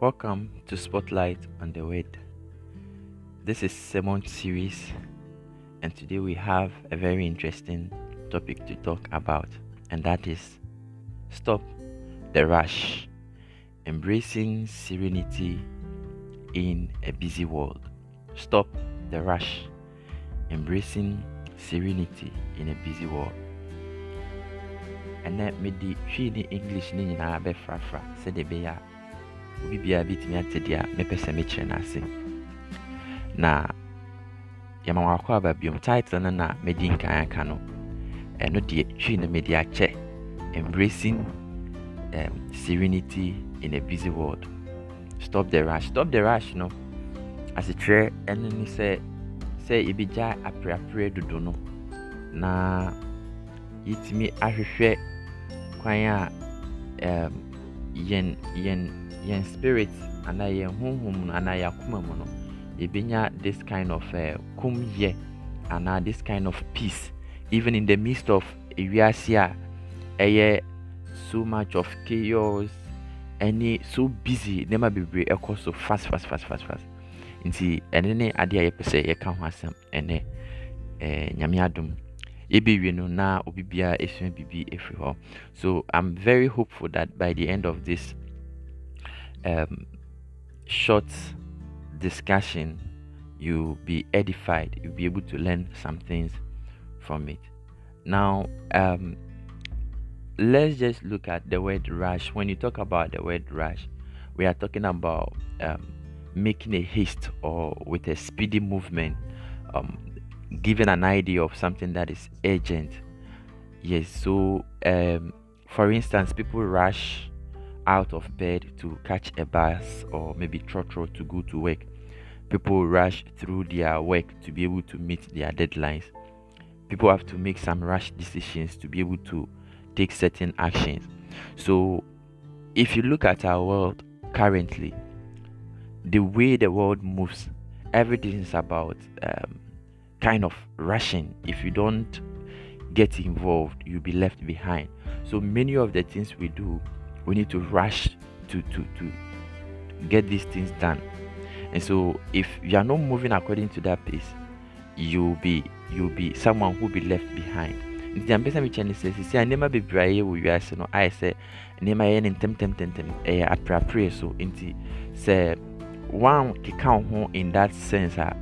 Welcome to Spotlight on the Word. This is Sermon series, and today we have a very interesting topic to talk about, and that is stop the rush, embracing serenity in a busy world. Stop the rush, embracing serenity in a busy world. ɛnɛ mede twi ne english ne nyinaa bɛfrafra sɛdeɛ ɛbɛyɛ a obi biara bɛtumi ate deɛ mepɛ sɛ mekyerɛ no ase na yɛma wakɔ aba biom title no na medi nkan aka no ɛno deɛ twi no mede akyɛ embracing um, serenity in a busy world. Stop the rush. Stop the rush no asekyerɛ ɛno ne sɛ sɛ yɛbɛgya apreapre dodo no na yɛtumi ahwehwɛ kwan a um, yɛn yɛn yɛn spirit anaa yɛn honhom no anaa yɛn akoma mu no yɛbɛnya this kind of uh, kumyɛ anaa this kind of peace. Even in the midst of ewiase a ɛyɛ so much of chaos ɛne so busy nneɛma bebree ɛkɔ so fast fast fast fast fast. Nti ɛne ne adeɛ a yɛpɛ sɛ yɛka ho asɛm ɛnɛ ɛɛ nyame adom. Yɛbɛwie no na obi biara esua biribi efiri hɔ. So i'm very hopeful that by the end of this um, short discussion you'll be edified you'll be able to learn some things from it now um, let's just look at the word rush when you talk about the word rush we are talking about um, making a haste or with a speedy movement um, giving an idea of something that is urgent. Yes, so um, for instance, people rush out of bed to catch a bus or maybe trotro to go to work. People rush through their work to be able to meet their deadlines. People have to make some rush decisions to be able to take certain actions. So, if you look at our world currently, the way the world moves, everything is about um, kind of rushing. If you don't get involved, you'll be left behind. So many of the things we do, we need to rush to to to get these things done. And so if you are not moving according to that pace, you'll be you'll be someone who'll be left behind. nti ampɛ sɛ mekyɛ ne sɛ sisi a nneɛma bebree a ɛyɛ wɔ wiase no ayɛ sɛ nneɛma yɛ ne ntɛmtɛmtɛmtɛm ɛyɛ apreapre so nti sɛ wan keka wo ho in that sense a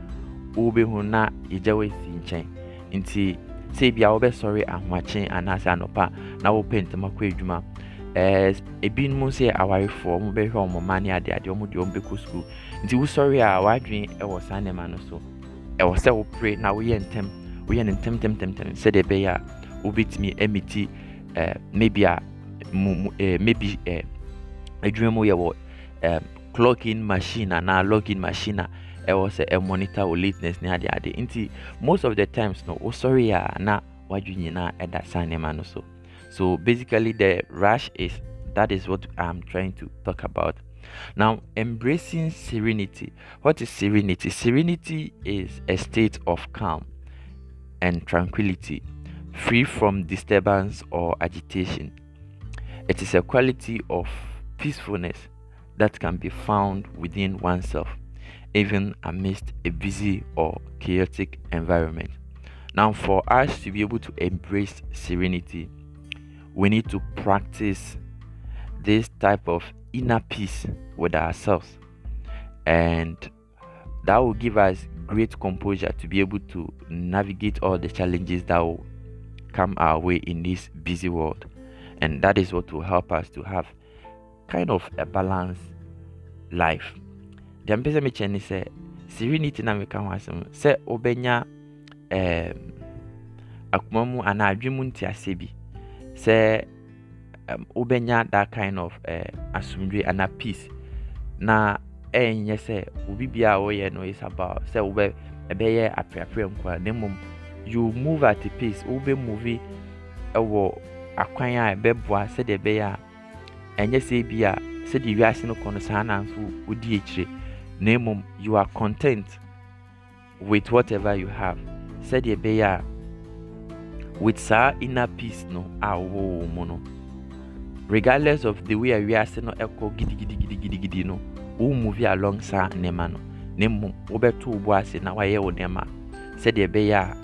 wobɛhu na yɛgya wasi nkyɛn nti sɛ bia wobɛsɔre ahomakye anaasɛ anɔpa na wopɛ ntɛm akɔ adwuma ebinom nso yɛ awarefoɔ ɔmo bɛhwɛ ɔmo mma ne adeade ɔmo deɛ ɔmo bɛkɔ sukuu. Nti wosɔre a wadwene ɛwɔ saa nneɛma no so. Ɛwɔ sɛ wopere na woyɛ ntɛm woyɛ no ntɛm ntɛm ntɛm ntɛm sɛdeɛ ɛbɛyɛ a wobɛtumi ɛmiti ɛɛ maybe a mu mu ɛɛ maybe ɛɛ adwuma mu yɛ wɔ ɛɛ clock in machine anaa log in machine a ɛwɔ sɛ ɛmonitor wo lateness ne ade ade nti most of the times no wosɔre a na wadwe nyinaa ɛda saa nneɛma no so so basically the rush is that is what i'm trying to talk about. Now embracing serenity. What is serenity? Serenity is a state of calm and tranquility free from disturbance or agitation. It is a quality of peacefulness that can be found within oneself even amidst a busy or chaotic environment. Now, for us to be able to embrace serenity, we need to practice this type of inner peace with ourselves, and that will give us great composure to be able to navigate all the challenges that will come our way in this busy world. And that is what will help us to have kind of a balanced life. deɛ mpɛ sɛ mekyɛ serenity na meka ho asɛm sɛ wobɛnya akoma mu bi sɛ um, wobɛnya that kind of uh, asomdwe anaa peace. Na ɛnyɛ sɛ obi biara a wɔyɛ no is about sɛ wobɛ ɛbɛyɛ apreapre nkoa na mmom you move at a pace wobɛ move ɛwɔ akwan a ɛbɛboa sɛdeɛ ɛbɛyɛ a ɛnyɛ sɛ bi a sɛdeɛ wiase no kɔ no saa na nso wodi akyire. Na mmom you are content with whatever you have. Sɛdeɛ ɛbɛyɛ a with saa inner peace no a wɔwɔ wɔ mu no. Regardless of the way a wiase no ɛkɔ gidigidigidigidi no wo move along saa nneɛma no. Na mmom wobɛto wo bo ase na wayɛ wo nneɛma sɛdeɛ ɛbɛyɛ a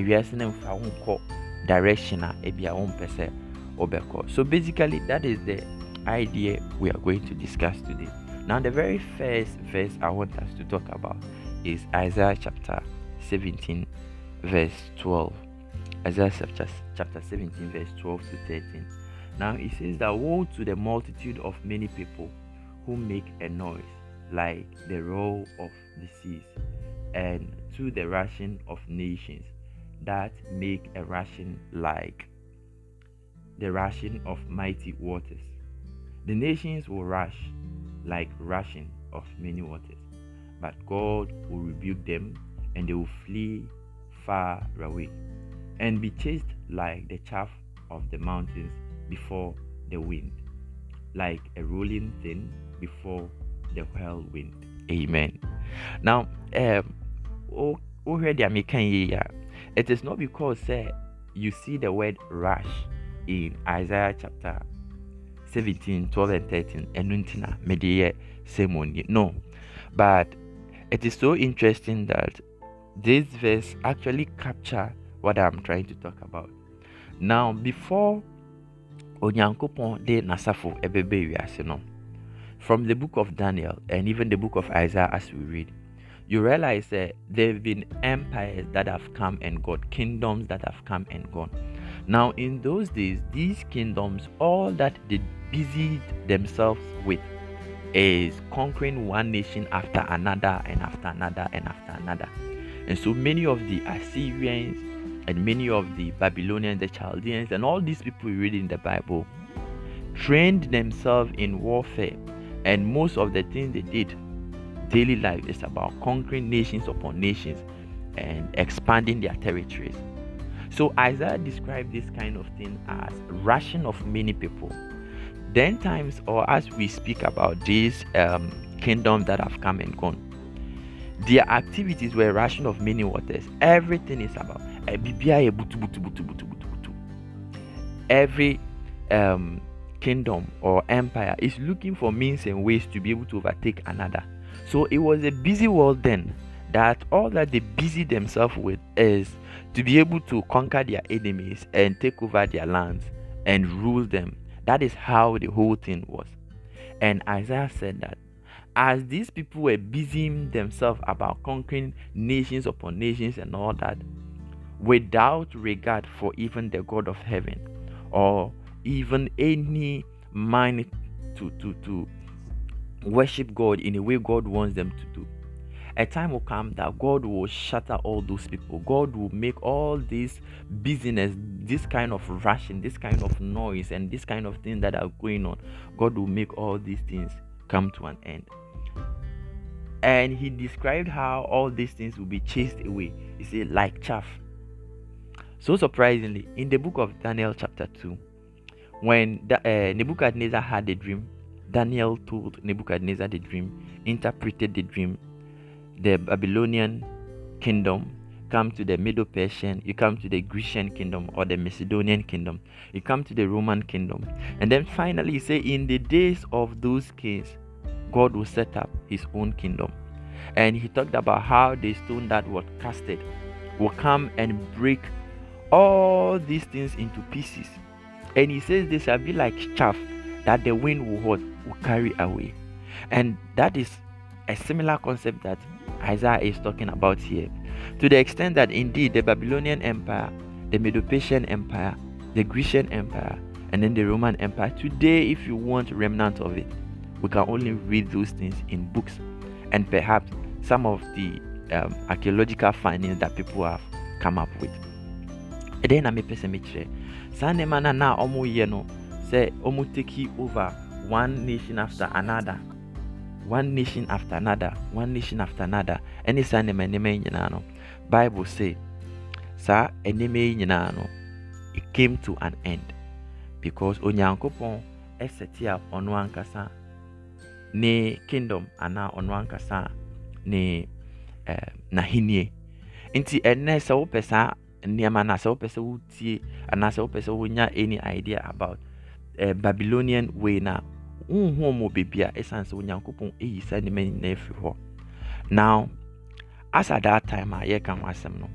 ewiase no mfa wo nkɔ direction a ebi a wompɛ sɛ wobɛkɔ so basically that is the idea we are going to discuss today. Now the very first verse i want us to talk about is isaiah chapter 17 verse 12 isaiah chapter, chapter 17 verse 12 to 13 now it says that woe to the multitude of many people who make a noise like the roar of the seas, and to the rushing of nations that make a rushing like the rushing of mighty waters. The nations will rush like rushing of many waters, but God will rebuke them and they will flee far away and be chased like the chaff of the mountains before the wind, like a rolling thing before the whirlwind. Amen. Now, um, oh, it is not because uh, you see the word rush in Isaiah chapter 17, 12, and 13, and nuntina medie semoni. No, but it is so interesting that this verse actually capture what I'm trying to talk about. Now, before Onyankopon de nasafo ebebe wiase no from the book of Daniel and even the book of Isaiah as we read, you realize that there have been empires that have come and gone, kingdoms that have come and gone. Now, in those days, these kingdoms, all that they busied themselves with is conquering one nation after another and after another and after another. And so many of the Assyrians and many of the Babylonians, the Chaldeans, and all these people we read in the Bible trained themselves in warfare and most of the things they did daily life is about conquering nations upon nations and expanding their territories. So Isaiah described this kind of thing as rushing of many people. Then times, or as we speak about these um, kingdoms that have come and gone, their activities were rushing of many waters. Everything is about every um, kingdom or empire is looking for means and ways to be able to overtake another. So it was a busy world then that all that they busy themselves with is to be able to conquer their enemies and take over their lands and rule them. That is how the whole thing was. And Isaiah said that as these people were busying themselves about conquering nations upon nations and all that, without regard for even the God of heaven or even any mind to to to worship God in a way God wants them to do. A time will come that God will shatter all those people. God will make all this business, this kind of rushing, this kind of noise, and this kind of things that are going on. God will make all these things come to an end. And he described how all these things will be chased away. He said, like chaff. So surprisingly, in the book of Daniel, chapter 2, when uh, Nebuchadnezzar had a dream, Daniel told Nebuchadnezzar the dream, interpreted the dream. The Babylonian kingdom come to the Medo Persian, you come to the Grecian kingdom or the Macedonian kingdom, you come to the Roman kingdom. And then finally, he say, in the days of those kings, God will set up his own kingdom. And he talked about how the stone that was casted will come and break all these things into pieces and he says they shall be like chaff that the wind will, what, will carry away. And that is a similar concept that Isaiah is talking about here. To the extent that indeed the Babylonian Empire, the Medo Persian Empire, the Grecian Empire, and then the Roman Empire, today, if you want remnant of it, we can only read those things in books and perhaps some of the um, archaeological findings that people have come up with. And mepɛ sɛ mekyerɛ saa nneɛma no na ɔmoyɛ no sɛ ɔmo take over one nation after another. One nation after another one nation after another. Ɛne saa nneɛma nneɛma yi nyinaa no bible say saa nneɛma yi nyinaa no it came to an end. Because onyankopɔn ɛsɛte a ɔno ankasa ne kingdom anaa ɔno ankasa ne eh, n'ahennie. Nti ɛnnɛ sɛ wopɛ saa nneɛma no a sɛ wopɛ sɛ wotie anaasɛ wopɛ sɛ wonya any idea about uh, babylonian way na wonhu ɔmo baabi a ɛsiane sɛ onyankopɔn ɛyi saa nneɛma nyinaa afiri hɔ. Now as at that time a yɛka ho no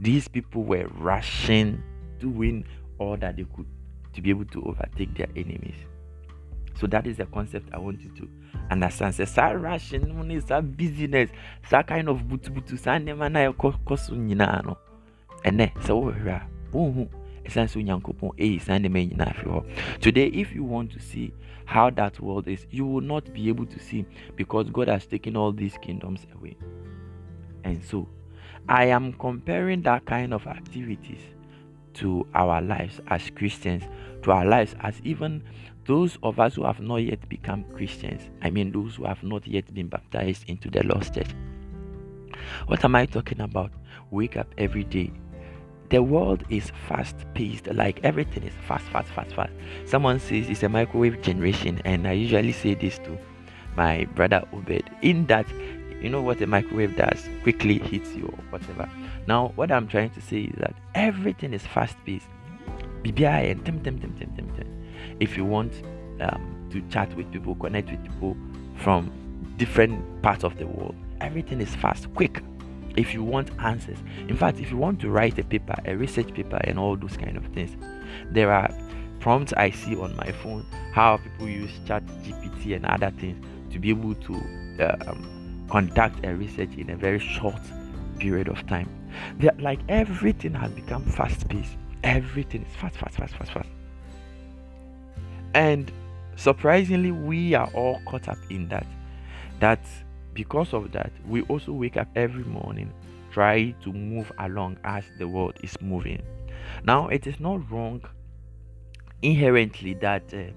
these people were rushing doing all that they could to be able to overtake their enemies. So that is the concept i want you to understand. Sɛ saa rushing no ne saa business saa kind of butubutu saa nneɛma na ɛkɔ so nyinaa no ɛnɛ sɛ wohwehwɛ a wonhu ɛsiane sɛ onyankopɔn ɛyi eh, saa nneɛma nyinaa afiri hɔ today if you want to see how that world is you will not be able to see because god has taken all these kingdoms away. And so i am comparing that kind of activities to our lives as christians to our lives as even those of us who have not yet become christians i mean those who have not yet been baptized into the lost church. What am i talking about? Wake up every day the world is fast paced like everything is fast fast fast fast. Someone says it's a microwave generation and i usually say this to my brother obed. In that you know what a microwave does? Quickly hits you or whatever. Now what i'm trying to say is that everything is fast paced if you want um, to chat with people connect with people from different parts of the world everything is fast quick if you want answers. In fact if you want to write a paper a research paper and all those kind of things there are prompts i see on my phone how people use chat gpt and other things to be able to um, conduct a research in a very short period of time. They're, like everything has become fast paced. Everything is fast fast fast fast fast. And surprisingly we are all caught up in that that because of that, we also wake up every morning, try to move along as the world is moving. Now, it is not wrong inherently that uh,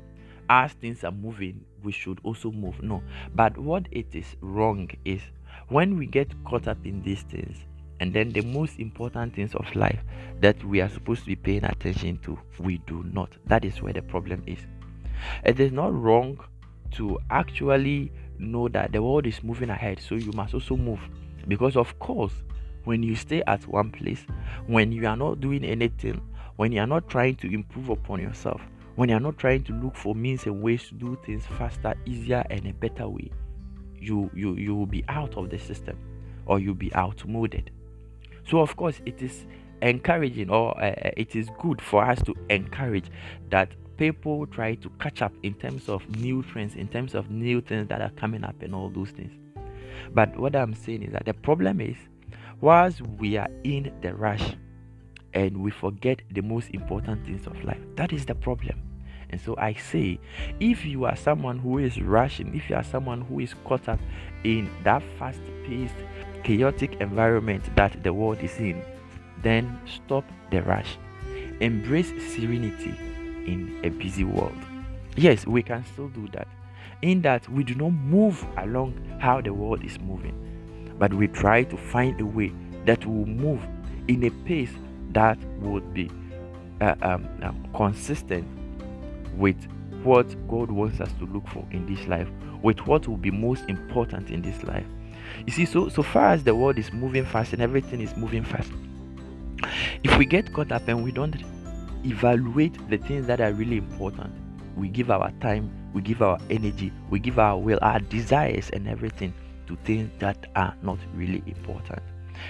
as things are moving, we should also move. No, but what it is wrong is when we get caught up in these things, and then the most important things of life that we are supposed to be paying attention to, we do not. That is where the problem is. It is not wrong to actually know that the world is moving ahead, so you must also move. Because, of course, when you stay at one place, when you are not doing anything, when you are not trying to improve upon yourself, when you are not trying to look for means and ways to do things faster, easier, and a better way, you you you will be out of the system, or you'll be outmoded. So, of course, it is encouraging, or uh, it is good for us to encourage that people try to catch up in terms of new trends, in terms of new things that are coming up, and all those things. But what I'm saying is that the problem is, whilst we are in the rush and we forget the most important things of life, that is the problem. And so I say, if you are someone who is rushing, if you are someone who is caught up in that fast paced, chaotic environment that the world is in, then stop the rush. Embrace serenity in a busy world. Yes, we can still do that. In that we do not move along how the world is moving, but we try to find a way that will move in a pace that would be uh, um, um, consistent with what God wants us to look for in this life, with what will be most important in this life. You see, so so far as the world is moving fast and everything is moving fast, if we get caught up and we don't evaluate the things that are really important. We give our time, we give our energy, we give our will, our desires, and everything to things that are not really important.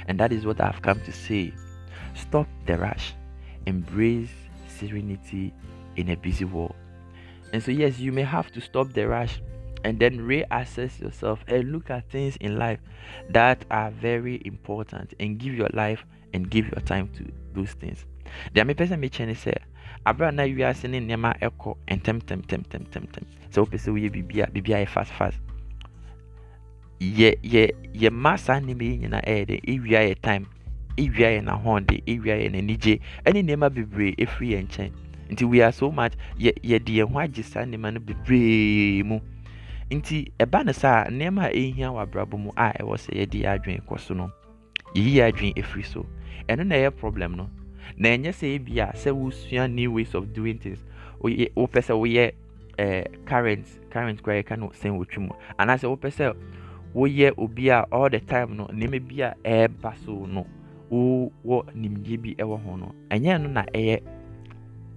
And that is what I've come to say. Stop the rush, embrace serenity in a busy world. And so, yes, you may have to stop the rush and then reassess yourself and look at things in life that are very important and give your life and give your time to those things. deɛ mepɛ sɛ mekyɛ ne sɛ aberɛ na wiase ne nneɛma ɛkɔ ntɛmtɛmtɛmtɛmtɛm sɛ wopɛ sɛ woyɛ biribi a biribi ayɛ fast fast. Yɛ yɛ yɛ ma saa nneɛma yi nyinaa ɛyɛ dɛ ewia yɛ time ewia yɛ n'ahɔnde ewia yɛ n'anigye ɛne nneɛma bebree efiri yɛn nkyɛn. Nti we are so much yɛ yɛde yɛn ho agye saa nneɛma no bebree mu. Nti ɛba no saa nneɛma a ɛhia wɔ abrabɔ mu a ɛwɔ sɛ yɛde yɛ adwene kɔ so no yɛyi yɛ adwene efiri so ɛno na ɛyɛ problem no na ɛnyɛ sɛ ebi a sɛ wosua new ways of doing things woyɛ wopɛ sɛ woyɛ ɛɛ current current kora yɛka no sɛn wotwi mu. Anaasɛ wopɛ sɛ woyɛ obi a all the time no nneɛma bi a ɛɛba so no wowɔ nimdeɛ bi ɛwɔ ho no ɛnyɛ no na ɛyɛ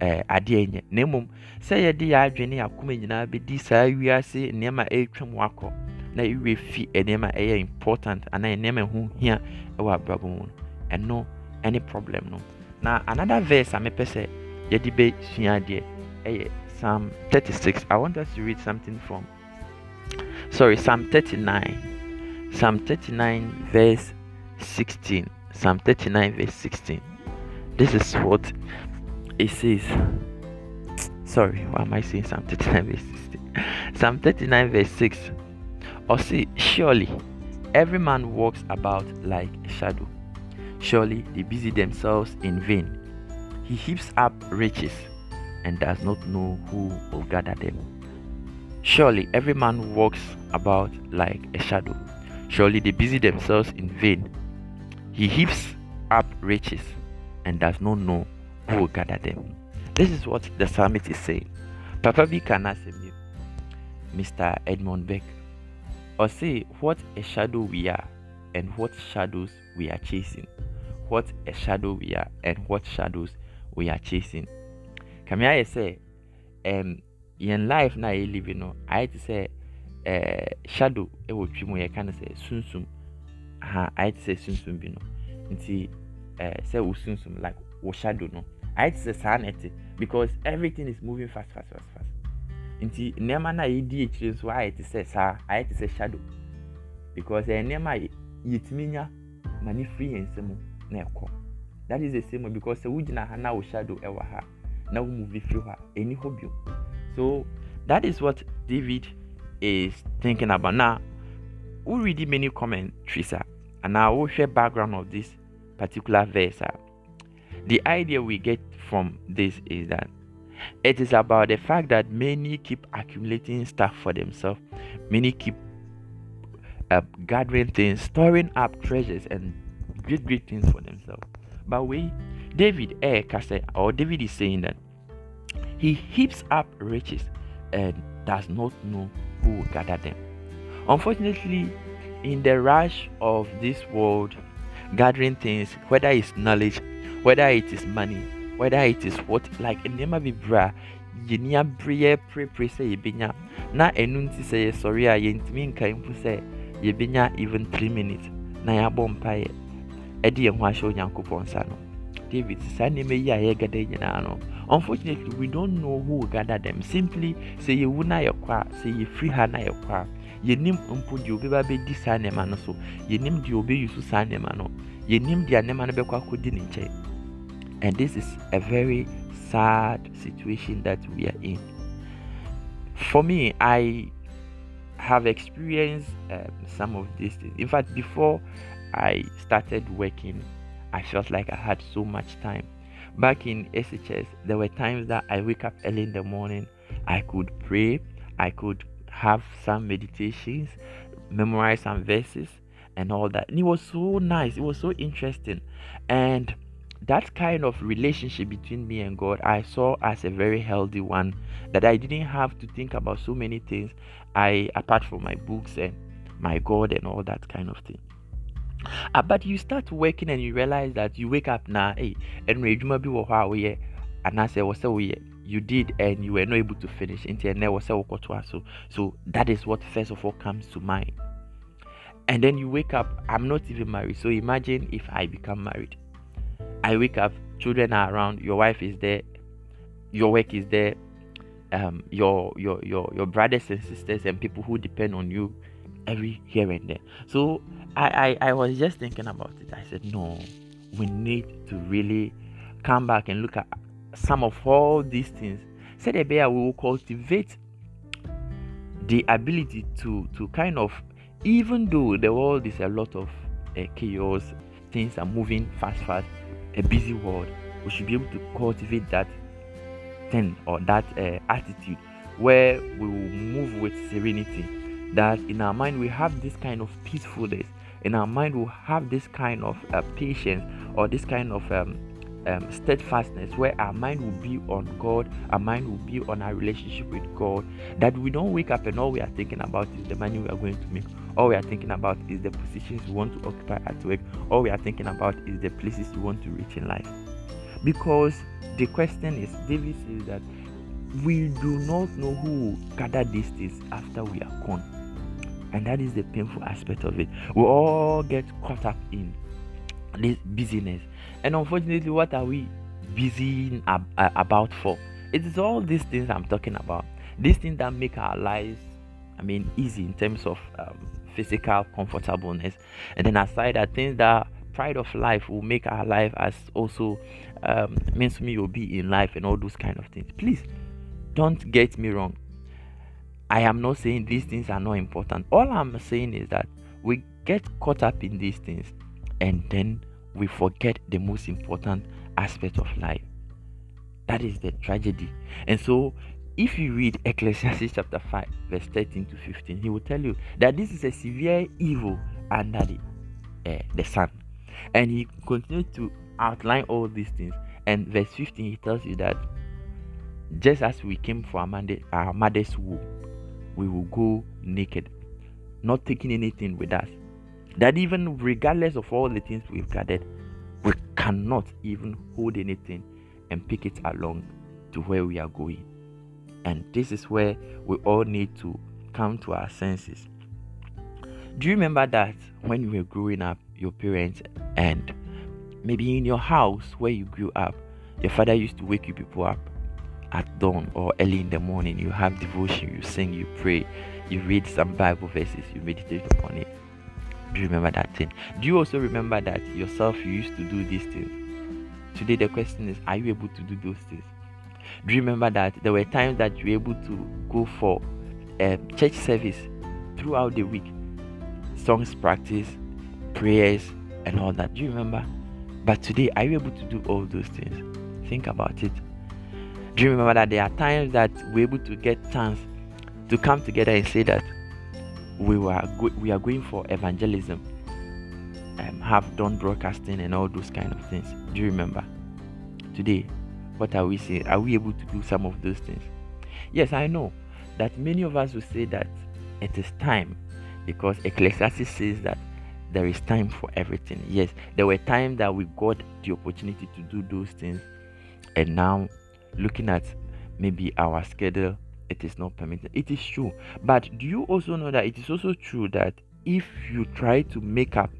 ɛɛ adeɛ nyɛ. Na mmom sɛ yɛde yɛ adwene akoma nyinaa bɛdi saa wiase nneɛma ɛretwam wakɔ na ɛwerɛ fi nneɛma ɛyɛ important anaa nneɛma ɛho hia ɛwɔ abrabɔ mu no ɛno ɛne problem no. Na another verse a mepɛ sɛ yɛde bɛsua adeɛ ɛyɛ psalm 36 i want us to read something from sorry psalm 39 psalm 39 verse 16 psalm 39 verse 16 this is what it says. Sorry why am i saying psalm 39 verse 16 psalm 39 verse 6 or see surely every man walks about like a shadow surely they busy themselves in vain he heaps up riches and does not know who will gather them surely every man walks about like a shadow surely they busy themselves in vain he heaps up riches and does not know who will gather them. This is what the psalmist is saying. Papa B can ask him, Mr. Edmund Burke, or say what a shadow we are and what shadows we are chasing. What a shadow we are and what shadows we are chasing. Kame ayɛ sɛ um, yɛn life na yɛ live no ayɛ te sɛ uh, shadow ɛwɔ twi mu yɛka no sɛ sunsum ha ayɛ te sɛ sunsum bi no nti uh, sɛ wo sunsum like wo shadow no sɛ saa na ɛte because everything is moving fast fast fast fast nti nneɛma no a yɛdi akyire nso ayɛ te sɛ saa ayɛ te sɛ shadow because ɛyɛ nneɛma a yɛtumi nya ma ne firi yɛn nsam na ɛkɔ. That is the same way because sɛ wogyina ha na wo shadow ɛwɔ ha na wo move firi hɔ a ɛni hɔ bio. So that is what david is thinking about. Now we read many commentaries uh, and now we'll share background of this particular verse the idea we get from this is that it is about the fact that many keep accumulating stuff for themselves. Many keep uh, gathering things storing up treasures and great great things for themselves. But we david eh, or david is saying that he heaps up riches and does not know who will gather them. Unfortunately in the rush of this world gathering things whether it's knowledge whether it is money whether it is what like nneɛma bebree a yɛni abere yɛprepre sɛ yɛbɛnya na ɛno nti sɛ yɛsɔre a yɛntumi nkae mpo sɛ even three minutes? Na yɛabɔ mpaeɛ ɛde yɛn ho ahyɛ onyankopɔn nsa no. David saa nneɛma yi a yɛgada nyinaa no unfortunately we don't know who will gather them. Simply sɛ yɛwu na yɛkɔ a sɛ yɛfiri ha na yɛkɔ a yɛnim mpo deɛ obɛba bɛdi saa nneɛma no so. Yɛnim deɛ obɛyi so saa nneɛma no. Yɛnim deɛ nneɛma no bɛkɔ akɔdi ne nkyɛn. And this is a very sad situation that we are in. For me i have experienced um, some of these things. In fact before i started working i felt like i had so much time back in shs there were times that i wake up early in the morning i could pray i could have some meditations memorize some verses and all that and it was so nice it was so interesting and that kind of relationship between me and God, I saw as a very healthy one. That I didn't have to think about so many things. I, apart from my books and my God and all that kind of thing. Uh, but you start working and you realize that you wake up now, hey, and be and I say, what's you did and you were not able to finish so so that is what first of all comes to mind. And then you wake up i'm not even married so imagine if i become married. I wake up, children are around, your wife is there, your work is there, um, your your your your brothers and sisters and people who depend on you every here and there. So I, I I was just thinking about it. I said, no, we need to really come back and look at some of all these things. Said so we will cultivate the ability to to kind of even though the world is a lot of uh, chaos, things are moving fast fast a busy world, we should be able to cultivate that thing or that uh, attitude where we will move with serenity. That in our mind we have this kind of peacefulness. In our mind we have this kind of uh, patience or this kind of um, um, steadfastness where our mind will be on God, our mind will be on our relationship with God. That we don't wake up and all we are thinking about is the money we are going to make. All we are thinking about is the positions we want to occupy at work. All we are thinking about is the places we want to reach in life. Because the question is, David says that we do not know who gather these things after we are gone. And that is the painful aspect of it. We all get caught up in this busyness. And unfortunately, what are we busy ab- about for? It is all these things I'm talking about. These things that make our lives, I mean, easy in terms of um, physical comfortableness. And then aside that things that pride of life will make our life as also um, means to me will be in life and all those kind of things. Please don't get me wrong. I am not saying these things are not important. All I'm saying is that we get caught up in these things and then we forget the most important aspect of life. That is the tragedy. And so, if you read Ecclesiastes chapter 5, verse 13 to 15, he will tell you that this is a severe evil under the, uh, the sun. And he continues to outline all these things. And verse 15, he tells you that just as we came from our mother's womb, we will go naked, not taking anything with us. That even regardless of all the things we've gathered, we cannot even hold anything and pick it along to where we are going. And this is where we all need to come to our senses. Do you remember that when you were growing up, your parents and maybe in your house where you grew up, your father used to wake you people up at dawn or early in the morning. You have devotion, you sing, you pray, you read some Bible verses, you meditate upon it. Do you remember that thing? Do you also remember that yourself you used to do these things? Today the question is, are you able to do those things? Do you remember that there were times that you were able to go for a church service throughout the week, songs practice, prayers, and all that? Do you remember? But today, are you able to do all those things? Think about it. Do you remember that there are times that we're able to get chance to come together and say that we were go- we are going for evangelism, um, have done broadcasting and all those kind of things. Do you remember? Today, what are we saying? Are we able to do some of those things? Yes, I know that many of us will say that it is time because Ecclesiastes says that there is time for everything. Yes, there were times that we got the opportunity to do those things, and now looking at maybe our schedule, it is not permitted. It is true, but do you also know that it is also true that if you try to make up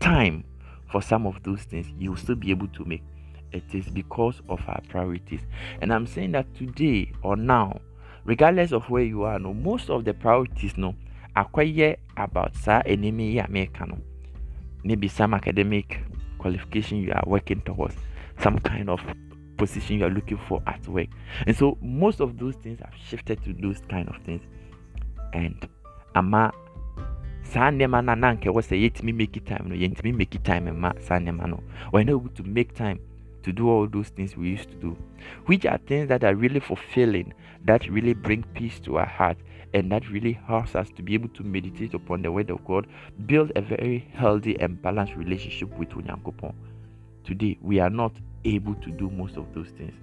time for some of those things, you will still be able to make. It is because of our priorities, and I'm saying that today or now, regardless of where you are, no, most of the priorities, no, acquire about sa enemy American maybe some academic qualification you are working towards, some kind of position you are looking for at work. And so most of those things have shifted to those kind of things. And ama saa nneɛma no na nkɛ wɔ sɛ yɛtumi make time no yɛntumi make time ma saa no we're not able to make time to do all those things we used to do which are things that are really fulfilling that really bring peace to our heart and that really helps us to be able to meditate upon the word of God, build a very healthy and balanced relationship with Unyankopon. Today, we are not able to do most of those things.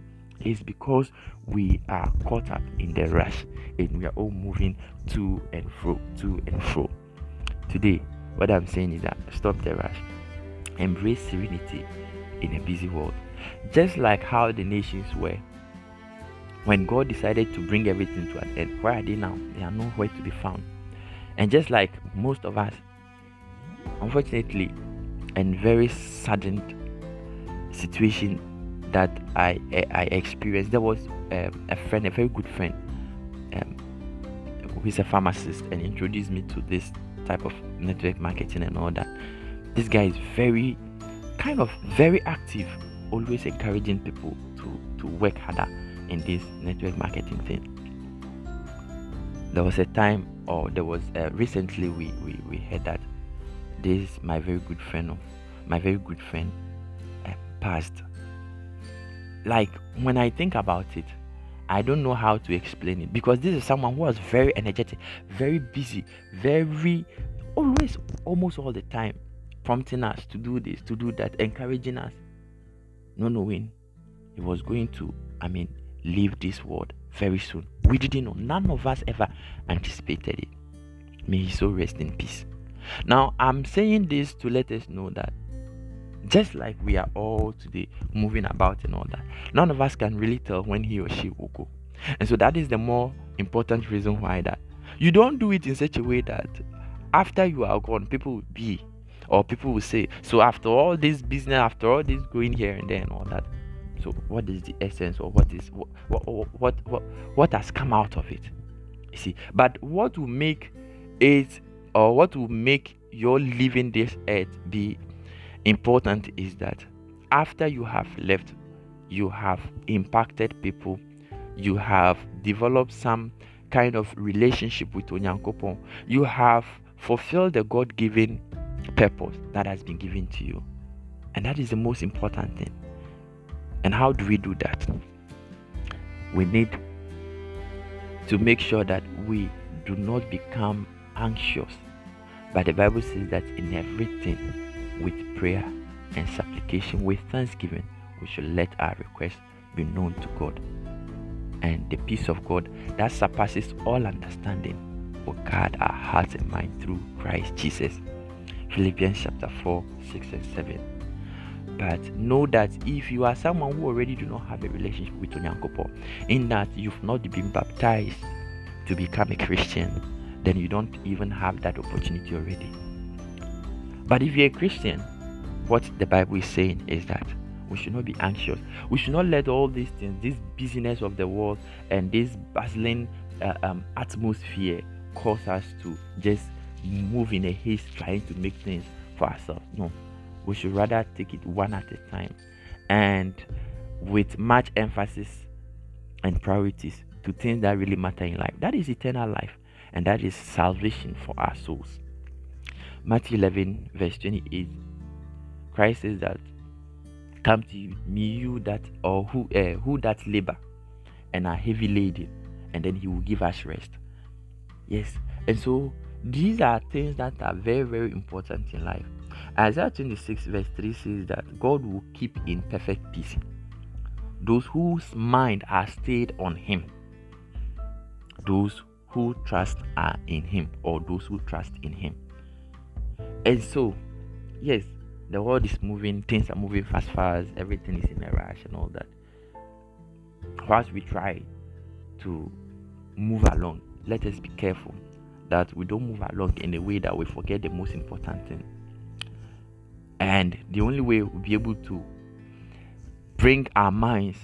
It's because we are caught up in the rush and we are all moving to and fro, to and fro. Today, what I'm saying is that stop the rush, embrace serenity in a busy world. Just like how the nations were when God decided to bring everything to an end, where are they now? They are nowhere to be found. And just like most of us, unfortunately, and very sudden situation that I I, experienced, there was um, a friend, a very good friend, um, who is a pharmacist, and introduced me to this type of network marketing and all that. This guy is very, kind of very active, always encouraging people to to work harder in this network marketing thing. There was a time, or there was uh, recently, we, we, we heard that this my very good friend, my very good friend, passed. Like when I think about it, I don't know how to explain it because this is someone who was very energetic, very busy, very always, almost all the time, prompting us to do this, to do that, encouraging us. No knowing he was going to, I mean, leave this world very soon. We didn't know. None of us ever anticipated it. May he so rest in peace. Now, I'm saying this to let us know that Just like we are all today moving about and all that. None of us can really tell when he or she will go. And so that is the more important reason why that you don't do it in such a way that after you are gone, people will be or people will say, So after all this business, after all this going here and there and all that, so what is the essence or what is what what what what, what has come out of it? You see, but what will make it or what will make your living this earth be important is that after you have left, you have impacted people, you have developed some kind of relationship with Onyankopon, you have fulfilled the God given purpose that has been given to you. And that is the most important thing. And how do we do that? We need to make sure that we do not become anxious. But the Bible says that in everything, with prayer and supplication, with thanksgiving, we should let our requests be known to God. And the peace of God that surpasses all understanding will guard our hearts and mind through Christ Jesus. Philippians chapter 4, 6 and 7. But know that if you are someone who already do not have a relationship with Onyankopo, in that you've not been baptized to become a Christian, then you don't even have that opportunity already. But if you're a Christian, what the Bible is saying is that we should not be anxious. We should not let all these things, this busyness of the world, and this bustling uh, um, atmosphere cause us to just move in a haste trying to make things for ourselves. No, we should rather take it one at a time and with much emphasis and priorities to things that really matter in life. That is eternal life and that is salvation for our souls. Matthew 11, verse 28, Christ says that, Come to me, you that or who uh, who that labor and are heavy laden, and then He will give us rest. Yes, and so these are things that are very very important in life Isaiah 26, verse 3 says that God will keep in perfect peace those whose mind are stayed on Him, those who trust are in Him, or those who trust in Him. And so, yes, the world is moving, things are moving fast, fast, everything is in a rush, and all that. Whilst we try to move along, let us be careful that we don't move along in a way that we forget the most important thing and the only way we'll be able to bring our minds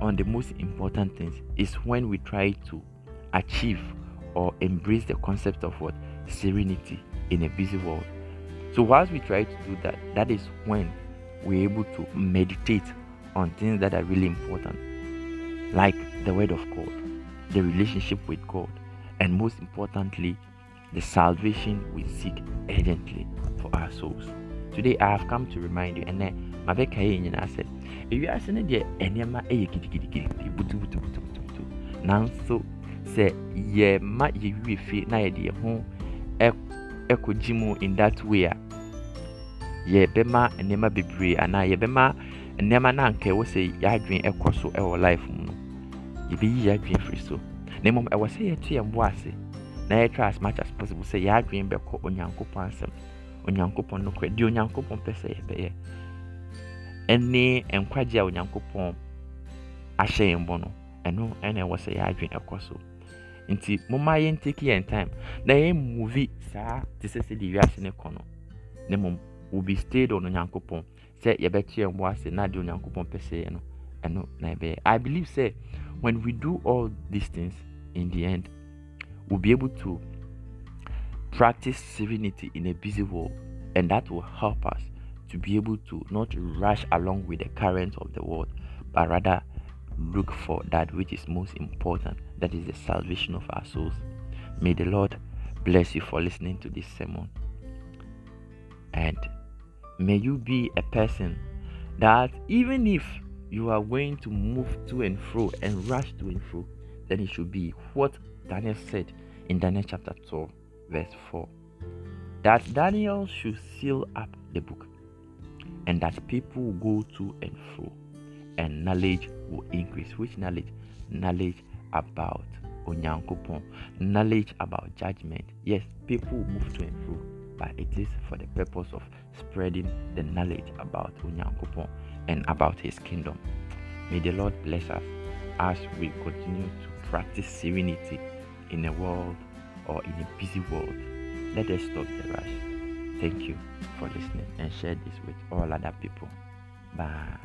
on the most important things is when we try to achieve or embrace the concept of what serenity in a busy world. So whilst we try to do that, that is when we're able to meditate on things that are really important, like the Word of God, the relationship with God, and most importantly, the salvation we seek urgently for our souls. today i have come to remind you ɛnɛ mabɛka yɛ nyinaa sɛ ewiase no deɛ nneɛma yɛ gidigidigidi butubutubutubutu nanso sɛ yɛma yɛwie fie na yɛde yɛn ho ɛkɔgye in that way a yɛbɛma nneɛma bebree anaa yɛbɛma nneɛma no anka ɛwɔ sɛ yɛadwene ɛkɔ so ɛwɔ life mu no yɛbɛyi yɛadwene firi so. Na mmom ɛwɔ sɛ yɛto yɛn bo ase na yɛtry as much as possible sɛ yɛadwene bɛkɔ onyankopɔn asɛm onyankopɔn no korɛ deɛ onyankopɔn pɛ sɛ yɛbɛyɛ. Ɛne nkwagye a onyankopɔn ahyɛ yɛn bɔ no ɛno ɛna ɛwɔ sɛ yɛadwene ɛkɔ so. Nti momma yɛn take yɛn time na yɛn movie saa te sɛ sɛdeɛ wiase ne kɔ no. Ne mmom will be stayed on onyankopɔn sɛ no i believe sɛ when we do all these things in the end we'll be able to practice serenity in a busy world, and that will help us to be able to not rush along with the current of the world, but rather look for that which is most important that is the salvation of our souls. May the Lord bless you for listening to this sermon. And may you be a person that even if you are going to move to and fro and rush to and fro, then it should be what Daniel said in Daniel chapter 12 verse 4 that Daniel should seal up the book and that people will go to and fro and knowledge will increase. Which knowledge? Knowledge about Onyankopon, knowledge about judgment. Yes, people move to and fro but it is for the purpose of spreading the knowledge about Onyankopon and about his kingdom. May the Lord bless us as we continue to practice serenity in a world or in a busy world. Let us stop the rush. Thank you for listening and share this with all other people. Bye.